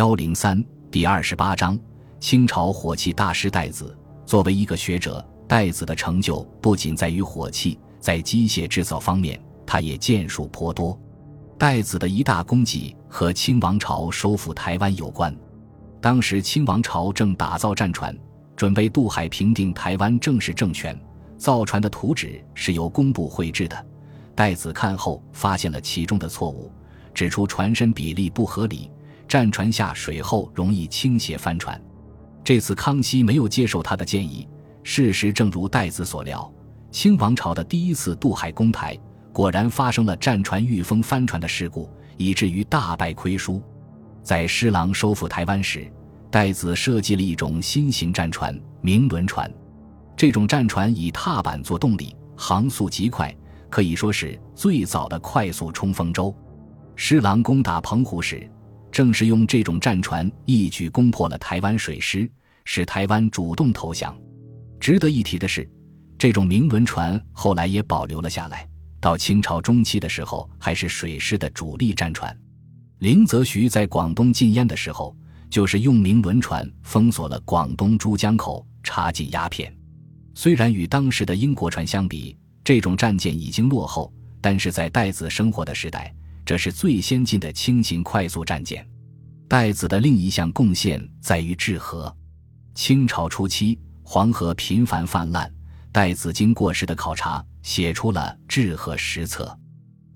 幺零三第二十八章：清朝火器大师戴子。作为一个学者，戴子的成就不仅在于火器，在机械制造方面，他也建树颇多。戴子的一大功绩和清王朝收复台湾有关。当时清王朝正打造战船，准备渡海平定台湾正式政权。造船的图纸是由工部绘制的。戴子看后发现了其中的错误，指出船身比例不合理，战船下水后容易倾斜翻船。这次康熙没有接受他的建议。事实正如戴子所料，清王朝的第一次渡海攻台果然发生了战船遇风翻船的事故，以至于大败亏输。在施琅收复台湾时，戴子设计了一种新型战船——明轮船。这种战船以踏板做动力，航速极快，可以说是最早的快速冲锋舟。施琅攻打澎湖时，正是用这种战船一举攻破了台湾水师，使台湾主动投降。值得一提的是，这种明轮船后来也保留了下来，到清朝中期的时候，还是水师的主力战船。林则徐在广东禁烟的时候，就是用明轮船封锁了广东珠江口，插进鸦片。虽然与当时的英国船相比，这种战舰已经落后，但是在戴子生活的时代，这是最先进的轻型快速战舰。戴子的另一项贡献在于治河。清朝初期，黄河频繁泛滥，戴子经过时的考察，写出了《治河实策》。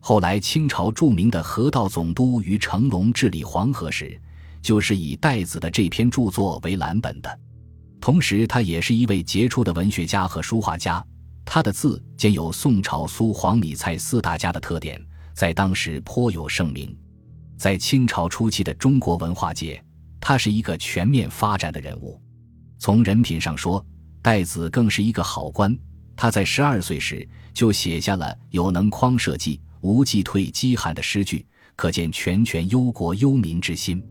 后来，清朝著名的河道总督于成龙治理黄河时，就是以戴子的这篇著作为蓝本的。同时，他也是一位杰出的文学家和书画家。他的字兼有宋朝苏黄米蔡四大家的特点，在当时颇有盛名。在清朝初期的中国文化界，他是一个全面发展的人物。从人品上说，戴子更是一个好官。他在十二岁时就写下了“有能匡社稷”。无忌退饥寒的诗句，可见全权忧国忧民之心。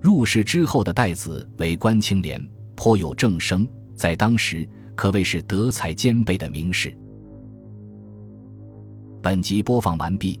入仕之后的戴子为官清廉，颇有正声，在当时可谓是德才兼备的名士。本集播放完毕，